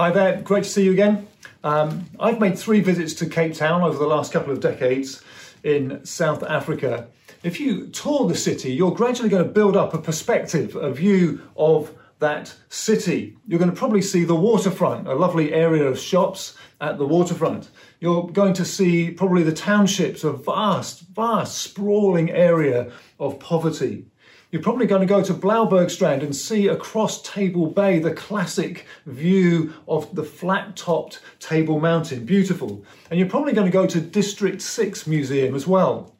Hi there, great to see you again. Um, I've made three visits to Cape Town over the last couple of decades in South Africa. If you tour the city, you're gradually going to build up a perspective, a view of that city. You're going to probably see the waterfront, a lovely area of shops at the waterfront. You're going to see probably the townships, a vast, vast, sprawling area of poverty. You're probably going to go to Bloubergstrand and see across Table Bay the classic view of the flat topped Table Mountain. Beautiful. And you're probably going to go to District 6 Museum as well,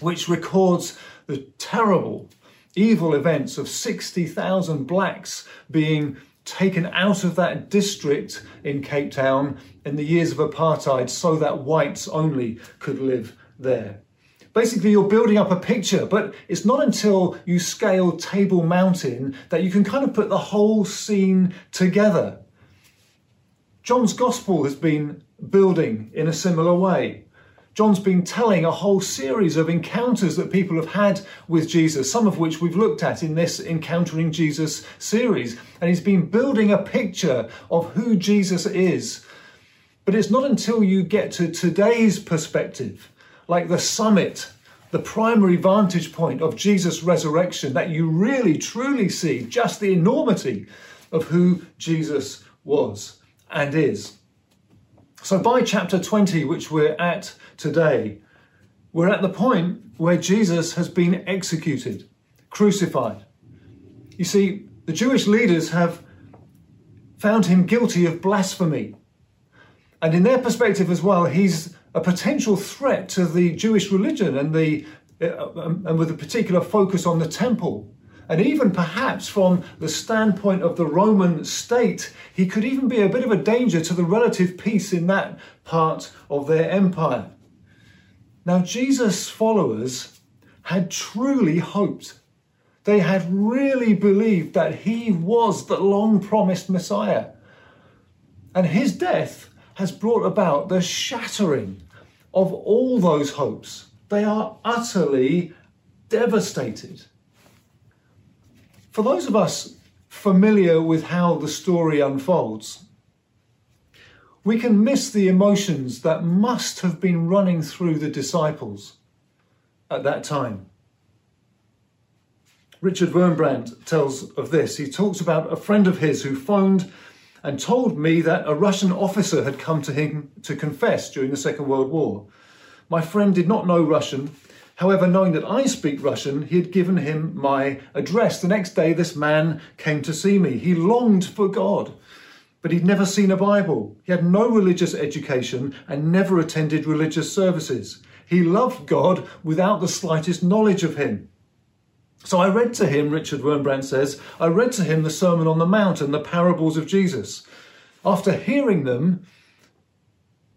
which records the terrible, evil events of 60,000 blacks being taken out of that district in Cape Town in the years of apartheid so that whites only could live there. Basically, you're building up a picture, but it's not until you scale Table Mountain that you can kind of put the whole scene together. John's Gospel has been building in a similar way. John's been telling a whole series of encounters that people have had with Jesus, some of which we've looked at in this Encountering Jesus series. And he's been building a picture of who Jesus is. But it's not until you get to today's perspective like the summit, the primary vantage point of Jesus' resurrection, that you really truly see just the enormity of who Jesus was and is. So, by chapter 20, which we're at today, we're at the point where Jesus has been executed, crucified. You see, the Jewish leaders have found him guilty of blasphemy. And in their perspective as well, he's a potential threat to the Jewish religion and the uh, and with a particular focus on the temple. And even perhaps from the standpoint of the Roman state, he could even be a bit of a danger to the relative peace in that part of their empire. Now, Jesus' followers had truly hoped. They had really believed that he was the long promised Messiah. And his death has brought about the shattering of all those hopes. They are utterly devastated. For those of us familiar with how the story unfolds, we can miss the emotions that must have been running through the disciples at that time. Richard Wurmbrand tells of this. He talks about a friend of his who phoned and told me that a Russian officer had come to him to confess during the Second World War. My friend did not know Russian. However, knowing that I speak Russian, he had given him my address. The next day, this man came to see me. He longed for God, but he'd never seen a Bible. He had no religious education and never attended religious services. He loved God without the slightest knowledge of him. So I read to him, Richard Wurmbrand says, I read to him the Sermon on the Mount and the parables of Jesus. After hearing them,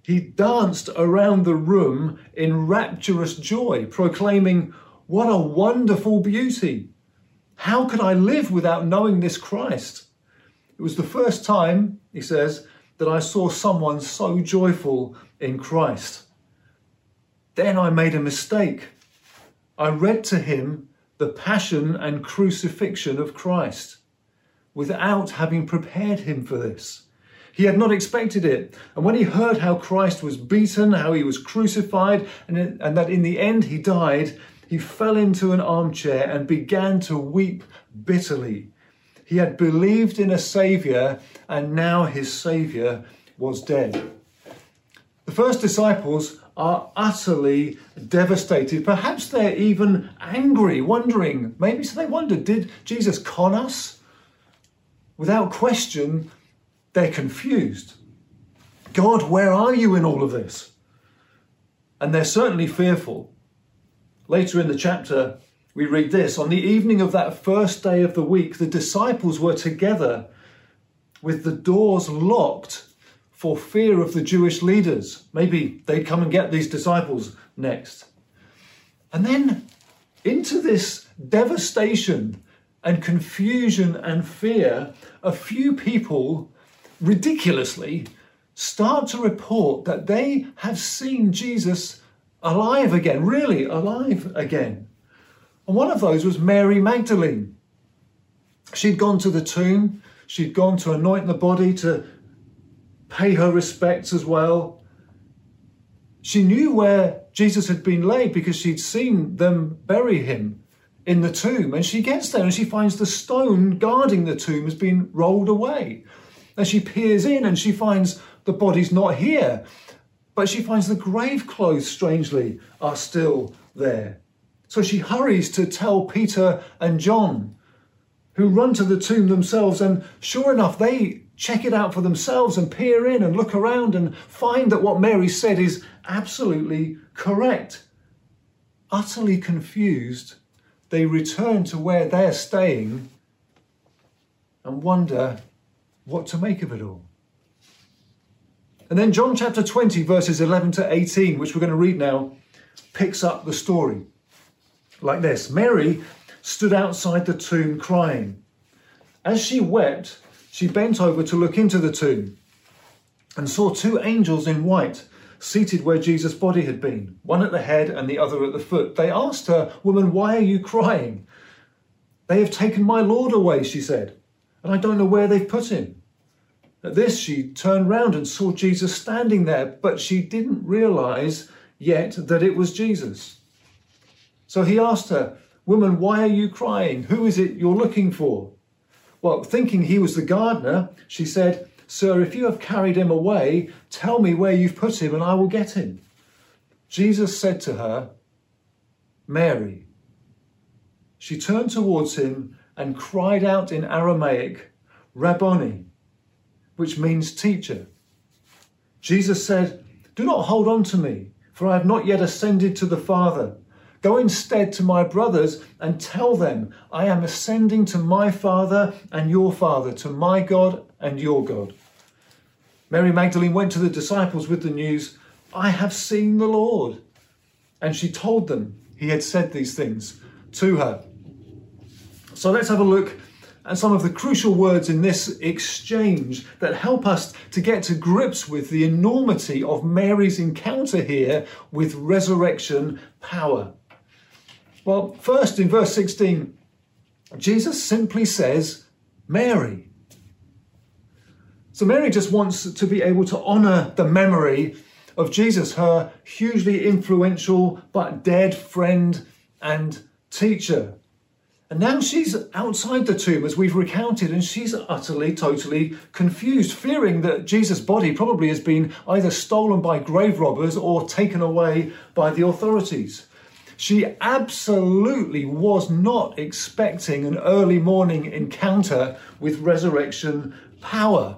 he danced around the room in rapturous joy, proclaiming, What a wonderful beauty! How could I live without knowing this Christ? It was the first time, he says, that I saw someone so joyful in Christ. Then I made a mistake. I read to him the passion and crucifixion of Christ without having prepared him for this. He had not expected it. And when he heard how Christ was beaten, how he was crucified, and, and that in the end he died, he fell into an armchair and began to weep bitterly. He had believed in a Saviour, and now his Saviour was dead. The first disciples are utterly devastated. Perhaps they're even angry, wondering, maybe so they wonder did Jesus con us? Without question, they're confused. God, where are you in all of this? And they're certainly fearful. Later in the chapter, we read this On the evening of that first day of the week, the disciples were together with the doors locked for fear of the Jewish leaders. Maybe they'd come and get these disciples next. And then into this devastation and confusion and fear, a few people ridiculously start to report that they have seen Jesus alive again, really alive again. And one of those was Mary Magdalene. She'd gone to the tomb, she'd gone to anoint the body, to pay her respects as well. She knew where Jesus had been laid because she'd seen them bury him in the tomb. And she gets there and she finds the stone guarding the tomb has been rolled away. And she peers in and she finds the body's not here. But she finds the grave clothes, strangely, are still there. So she hurries to tell Peter and John, who run to the tomb themselves. And sure enough, they check it out for themselves and peer in and look around and find that what Mary said is absolutely correct. Utterly confused, they return to where they're staying and wonder what to make of it all. And then John chapter 20, verses 11 to 18, which we're going to read now, picks up the story like this Mary stood outside the tomb crying. As she wept, she bent over to look into the tomb and saw two angels in white seated where Jesus' body had been, one at the head and the other at the foot. They asked her, Woman, why are you crying? They have taken my Lord away, she said, and I don't know where they've put him. At this, she turned round and saw Jesus standing there, but she didn't realize yet that it was Jesus. So he asked her, Woman, why are you crying? Who is it you're looking for? Well, thinking he was the gardener, she said, Sir, if you have carried him away, tell me where you've put him and I will get him. Jesus said to her, Mary. She turned towards him and cried out in Aramaic, Rabboni, which means teacher. Jesus said, Do not hold on to me, for I have not yet ascended to the Father. Go instead to my brothers and tell them, I am ascending to my Father and your Father, to my God and your God. Mary Magdalene went to the disciples with the news, I have seen the Lord. And she told them he had said these things to her. So let's have a look at some of the crucial words in this exchange that help us to get to grips with the enormity of Mary's encounter here with resurrection power. Well, first in verse 16, Jesus simply says, Mary. So Mary just wants to be able to honor the memory of Jesus, her hugely influential but dead friend and teacher. And now she's outside the tomb, as we've recounted, and she's utterly, totally confused, fearing that Jesus' body probably has been either stolen by grave robbers or taken away by the authorities. She absolutely was not expecting an early morning encounter with resurrection power.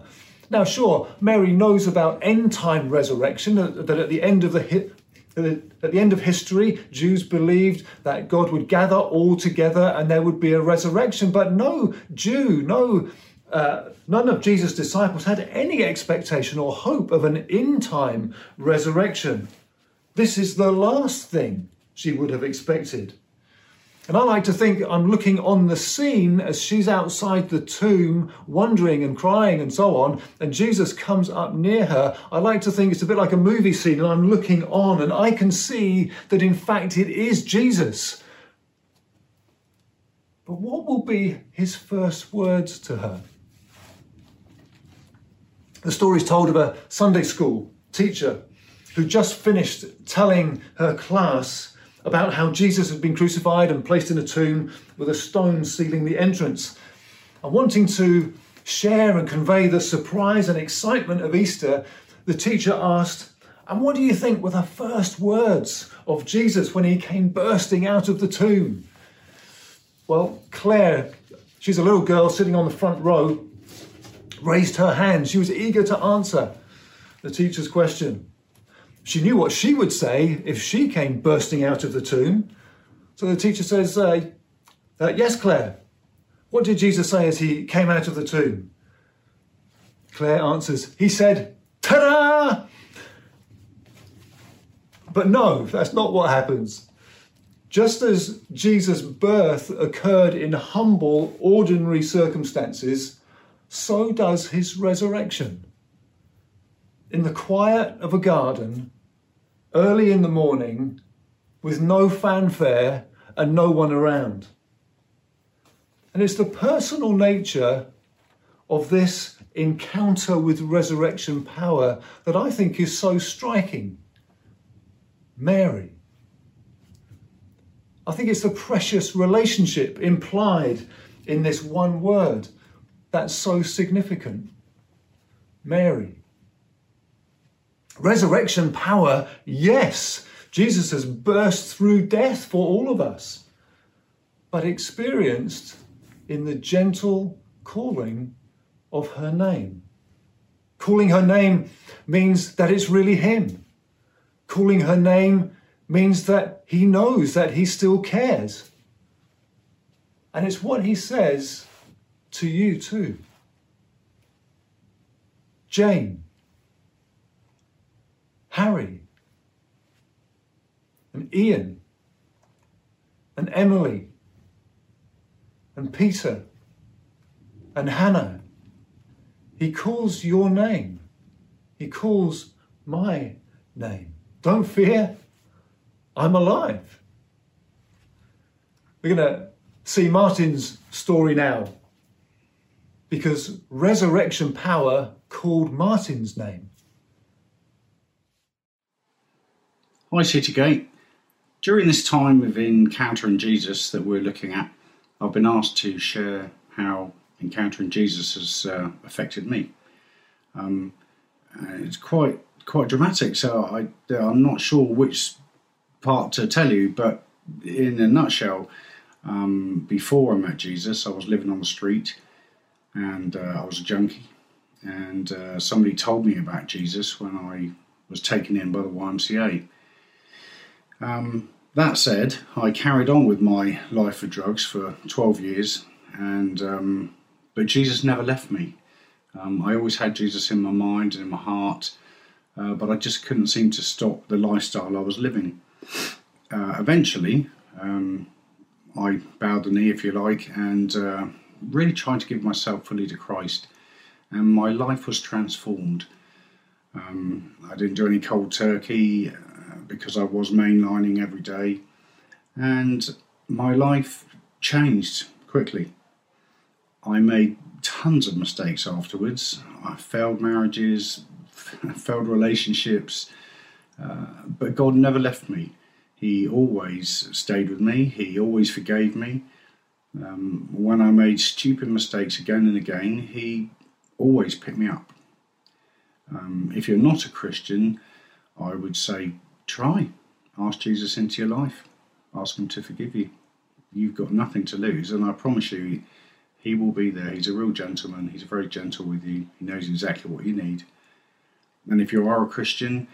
Now, sure, Mary knows about end time resurrection, uh, that at the end of the at the end of history, Jews believed that God would gather all together and there would be a resurrection. But no Jew, no, uh, none of Jesus' disciples had any expectation or hope of an in time resurrection. This is the last thing she would have expected. And I like to think I'm looking on the scene as she's outside the tomb, wondering and crying and so on, and Jesus comes up near her. I like to think it's a bit like a movie scene, and I'm looking on, and I can see that in fact it is Jesus. But what will be his first words to her? The story is told of a Sunday school teacher who just finished telling her class about how Jesus had been crucified and placed in a tomb with a stone sealing the entrance. And wanting to share and convey the surprise and excitement of Easter, the teacher asked, And what do you think were the first words of Jesus when he came bursting out of the tomb? Well, Claire, she's a little girl sitting on the front row, raised her hand. She was eager to answer the teacher's question. She knew what she would say if she came bursting out of the tomb. So the teacher says, uh, uh, Yes, Claire. What did Jesus say as he came out of the tomb? Claire answers, He said, Ta da! But no, that's not what happens. Just as Jesus' birth occurred in humble, ordinary circumstances, so does his resurrection in the quiet of a garden, early in the morning, with no fanfare and no one around. And it's the personal nature of this encounter with resurrection power that I think is so striking. Mary. I think it's the precious relationship implied in this one word that's so significant. Mary. Resurrection power, yes, Jesus has burst through death for all of us, but experienced in the gentle calling of her name. Calling her name means that it's really Him. Calling her name means that He knows that He still cares. And it's what He says to you too. Jane, Harry, and Ian, and Emily, and Peter, and Hannah. He calls your name. He calls my name. Don't fear, I'm alive. We're going to see Martin's story now because resurrection power called Martin's name. Hi, Citygate. During this time of encountering Jesus that we're looking at, I've been asked to share how encountering Jesus has uh, affected me. Um, it's quite quite dramatic, so I, I'm not sure which part to tell you, but in a nutshell, um, before I met Jesus, I was living on the street and uh, I was a junkie. And uh, somebody told me about Jesus when I was taken in by the YMCA. Um, that said, I carried on with my life of drugs for 12 years, and um, but Jesus never left me. Um, I always had Jesus in my mind and in my heart, uh, but I just couldn't seem to stop the lifestyle I was living. Uh, eventually, um, I bowed the knee, if you like, and uh, really tried to give myself fully to Christ, and my life was transformed. Um, I didn't do any cold turkey because I was mainlining every day, and my life changed quickly. I made tons of mistakes afterwards. I failed marriages, failed relationships, uh, but God never left me. He always stayed with me. He always forgave me. Um, when I made stupid mistakes again and again, He always picked me up. Um, if you're not a Christian, I would say try. Ask Jesus into your life. Ask Him to forgive you. You've got nothing to lose, and I promise you, He will be there. He's a real gentleman. He's very gentle with you. He knows exactly what you need. And if you are a Christian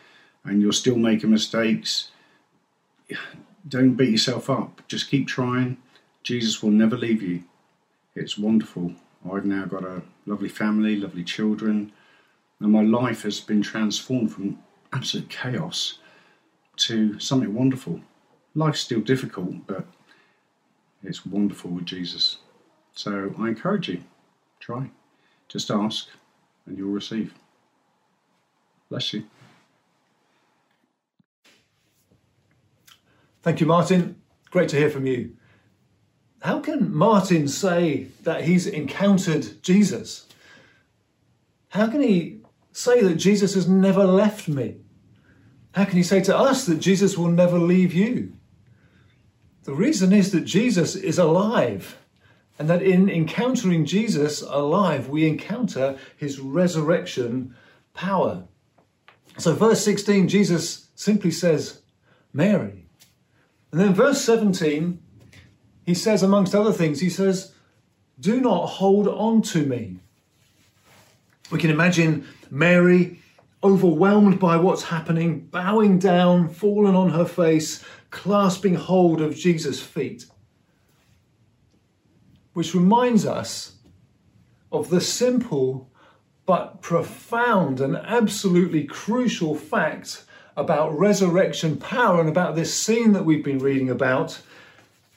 and you're still making mistakes, don't beat yourself up. Just keep trying. Jesus will never leave you. It's wonderful. I've now got a lovely family, lovely children, and my life has been transformed from absolute chaos to something wonderful. Life's still difficult, but it's wonderful with Jesus. So I encourage you, try. Just ask and you'll receive. Bless you. Thank you, Martin. Great to hear from you. How can Martin say that he's encountered Jesus? How can he say that Jesus has never left me? How can you say to us that Jesus will never leave you? The reason is that Jesus is alive, and that in encountering Jesus alive, we encounter his resurrection power. So, verse 16, Jesus simply says, Mary. And then verse 17, he says, amongst other things, he says, Do not hold on to me. We can imagine Mary overwhelmed by what's happening, bowing down, fallen on her face, clasping hold of Jesus' feet. Which reminds us of the simple but profound and absolutely crucial fact about resurrection power and about this scene that we've been reading about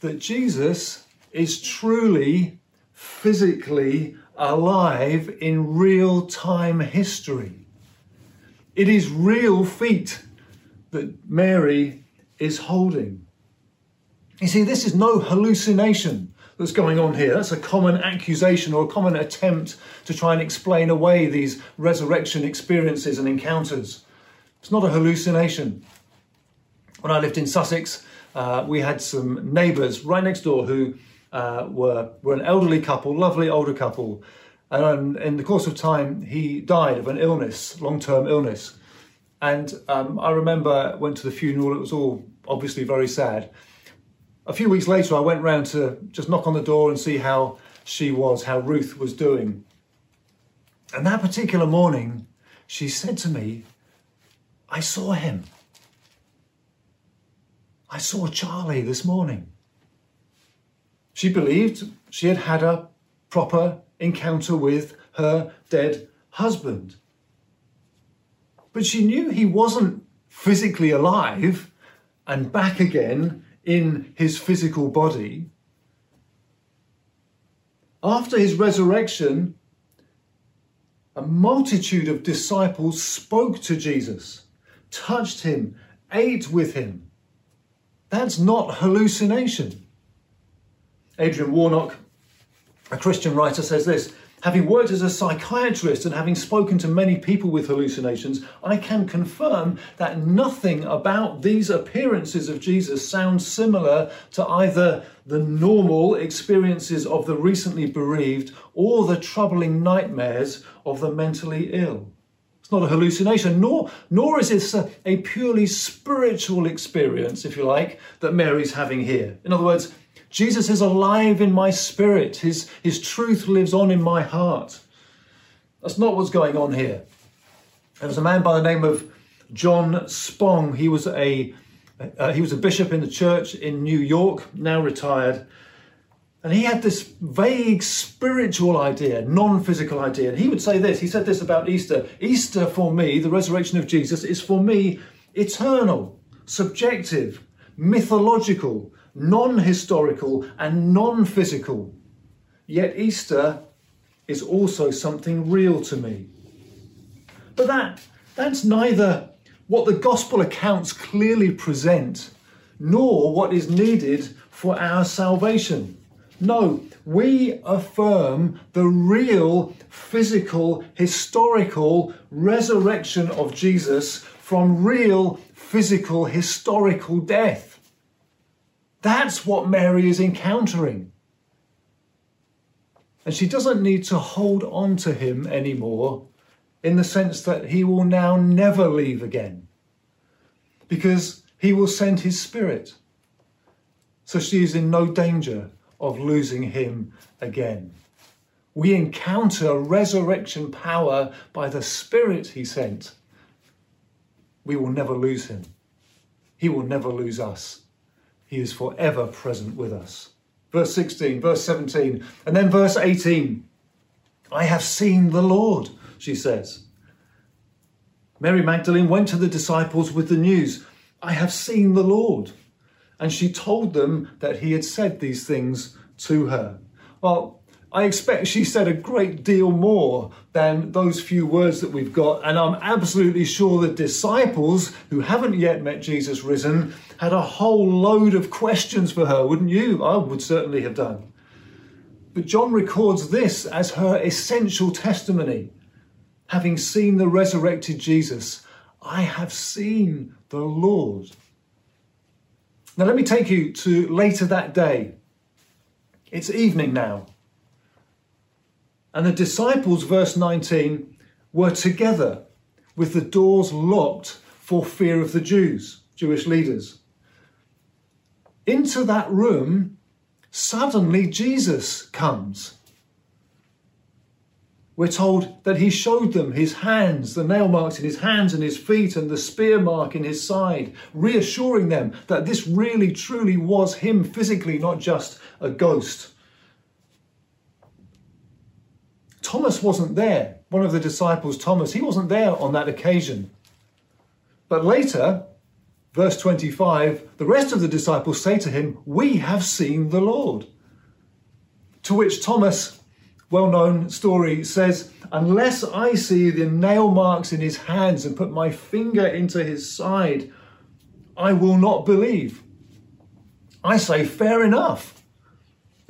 that Jesus is truly physically alive in real time history. It is real feet that Mary is holding. You see, this is no hallucination. that's going on here. That's a common accusation or a common attempt to try and explain away these resurrection experiences and encounters. It's not a hallucination. When I lived in Sussex, uh, we had some neighbours right next door who uh, were, were an elderly couple, lovely older couple. And in the course of time, he died of an illness, long term illness. And um, I remember went to the funeral. It was all obviously very sad. A few weeks later, I went round to just knock on the door and see how she was, how Ruth was doing. And that particular morning, she said to me, I saw him. I saw Charlie this morning. She believed she had had a proper encounter with her dead husband. But she knew he wasn't physically alive and back again in his physical body. After his resurrection, a multitude of disciples spoke to Jesus, touched him, ate with him. That's not hallucination. Adrian Warnock, a Christian writer, says this Having worked as a psychiatrist and having spoken to many people with hallucinations, I can confirm that nothing about these appearances of Jesus sounds similar to either the normal experiences of the recently bereaved or the troubling nightmares of the mentally ill. It's not a hallucination, nor, nor is this a, a purely spiritual experience, if you like, that Mary's having here. In other words, Jesus is alive in my spirit. His, his truth lives on in my heart. That's not what's going on here. There was a man by the name of John Spong. He was a uh, he was a bishop in the church in New York, now retired. And he had this vague spiritual idea, non physical idea. And he would say this he said this about Easter Easter for me, the resurrection of Jesus, is for me eternal, subjective, mythological, non historical, and non physical. Yet Easter is also something real to me. But that, that's neither what the gospel accounts clearly present, nor what is needed for our salvation. No, we affirm the real, physical, historical resurrection of Jesus from real, physical, historical death. That's what Mary is encountering. And she doesn't need to hold on to him anymore in the sense that he will now never leave again because he will send his spirit. So she is in no danger of losing him again. We encounter resurrection power by the spirit he sent. We will never lose him. He will never lose us. He is forever present with us. Verse 16, verse 17, and then verse 18. I have seen the Lord, she says. Mary Magdalene went to the disciples with the news I have seen the Lord. And she told them that he had said these things to her. Well, I expect she said a great deal more than those few words that we've got. And I'm absolutely sure the disciples who haven't yet met Jesus risen had a whole load of questions for her, wouldn't you? I would certainly have done. But John records this as her essential testimony. Having seen the resurrected Jesus, I have seen the Lord. Now, let me take you to later that day. It's evening now. And the disciples, verse 19, were together with the doors locked for fear of the Jews, Jewish leaders. Into that room, suddenly Jesus comes. We're told that he showed them his hands, the nail marks in his hands and his feet, and the spear mark in his side, reassuring them that this really truly was him physically, not just a ghost. Thomas wasn't there. One of the disciples, Thomas, he wasn't there on that occasion. But later, verse 25, the rest of the disciples say to him, We have seen the Lord. To which Thomas, well known story, says, Unless I see the nail marks in his hands and put my finger into his side, I will not believe. I say, Fair enough.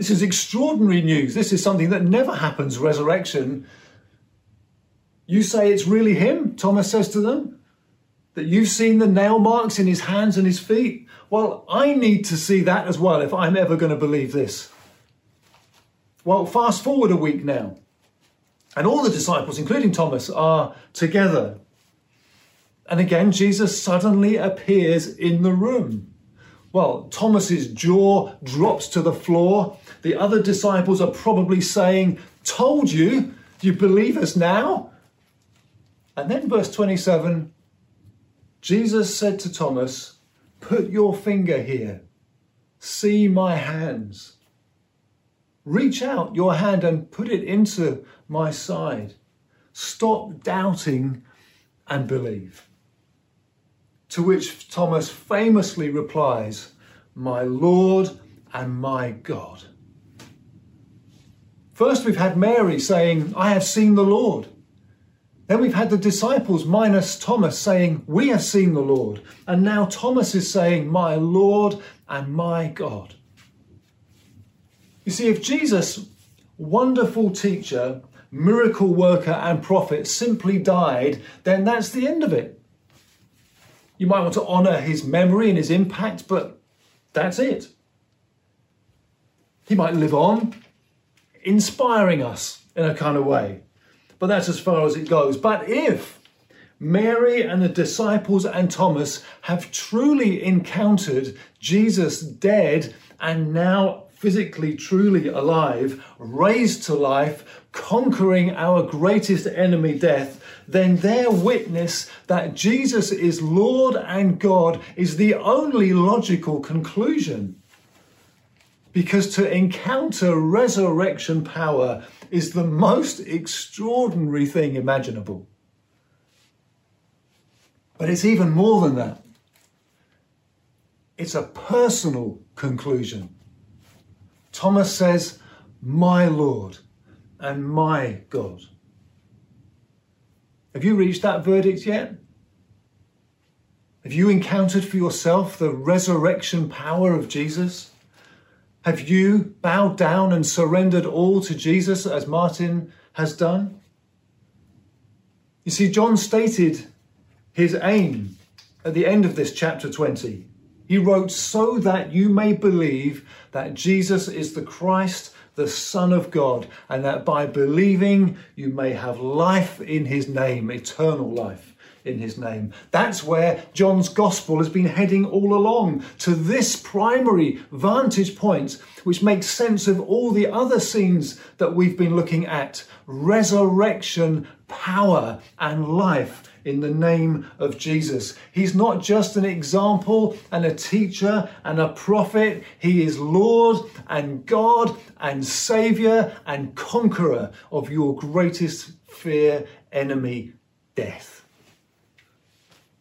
This is extraordinary news. This is something that never happens, resurrection. You say it's really him, Thomas says to them, that you've seen the nail marks in his hands and his feet. Well, I need to see that as well if I'm ever going to believe this. Well, fast forward a week now, and all the disciples, including Thomas, are together. And again, Jesus suddenly appears in the room. Well, Thomas's jaw drops to the floor. The other disciples are probably saying, Told you, you believe us now? And then, verse 27 Jesus said to Thomas, Put your finger here, see my hands. Reach out your hand and put it into my side. Stop doubting and believe. To which Thomas famously replies, My Lord and my God. First, we've had Mary saying, I have seen the Lord. Then we've had the disciples, minus Thomas, saying, We have seen the Lord. And now Thomas is saying, My Lord and my God. You see, if Jesus, wonderful teacher, miracle worker, and prophet, simply died, then that's the end of it. You might want to honour his memory and his impact, but that's it. He might live on, inspiring us in a kind of way, but that's as far as it goes. But if Mary and the disciples and Thomas have truly encountered Jesus dead and now physically truly alive, raised to life, conquering our greatest enemy, death, then their witness that Jesus is Lord and God is the only logical conclusion. Because to encounter resurrection power is the most extraordinary thing imaginable. But it's even more than that. It's a personal conclusion. Thomas says, My Lord and my God. Have you reached that verdict yet? Have you encountered for yourself the resurrection power of Jesus? Have you bowed down and surrendered all to Jesus as Martin has done? You see, John stated his aim at the end of this chapter 20. He wrote, So that you may believe that Jesus is the Christ, the Son of God, and that by believing you may have life in his name, eternal life in his name. That's where John's gospel has been heading all along to this primary vantage point, which makes sense of all the other scenes that we've been looking at resurrection, power, and life in the name of Jesus. He's not just an example and a teacher and a prophet, He is Lord and God and Saviour and conqueror of your greatest fear, enemy, death.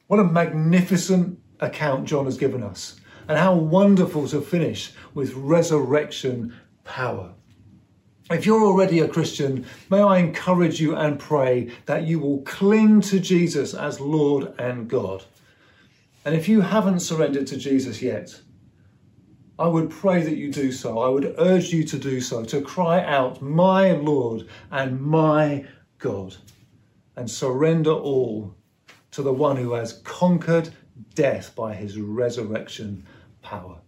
What a magnificent account John has given us, and how wonderful to finish with resurrection power. If you're already a Christian, may I encourage you and pray that you will cling to Jesus as Lord and God. And if you haven't surrendered to Jesus yet, I would pray that you do so. I would urge you to do so, to cry out, My Lord and my God, and surrender all to the one who has conquered death by his resurrection power.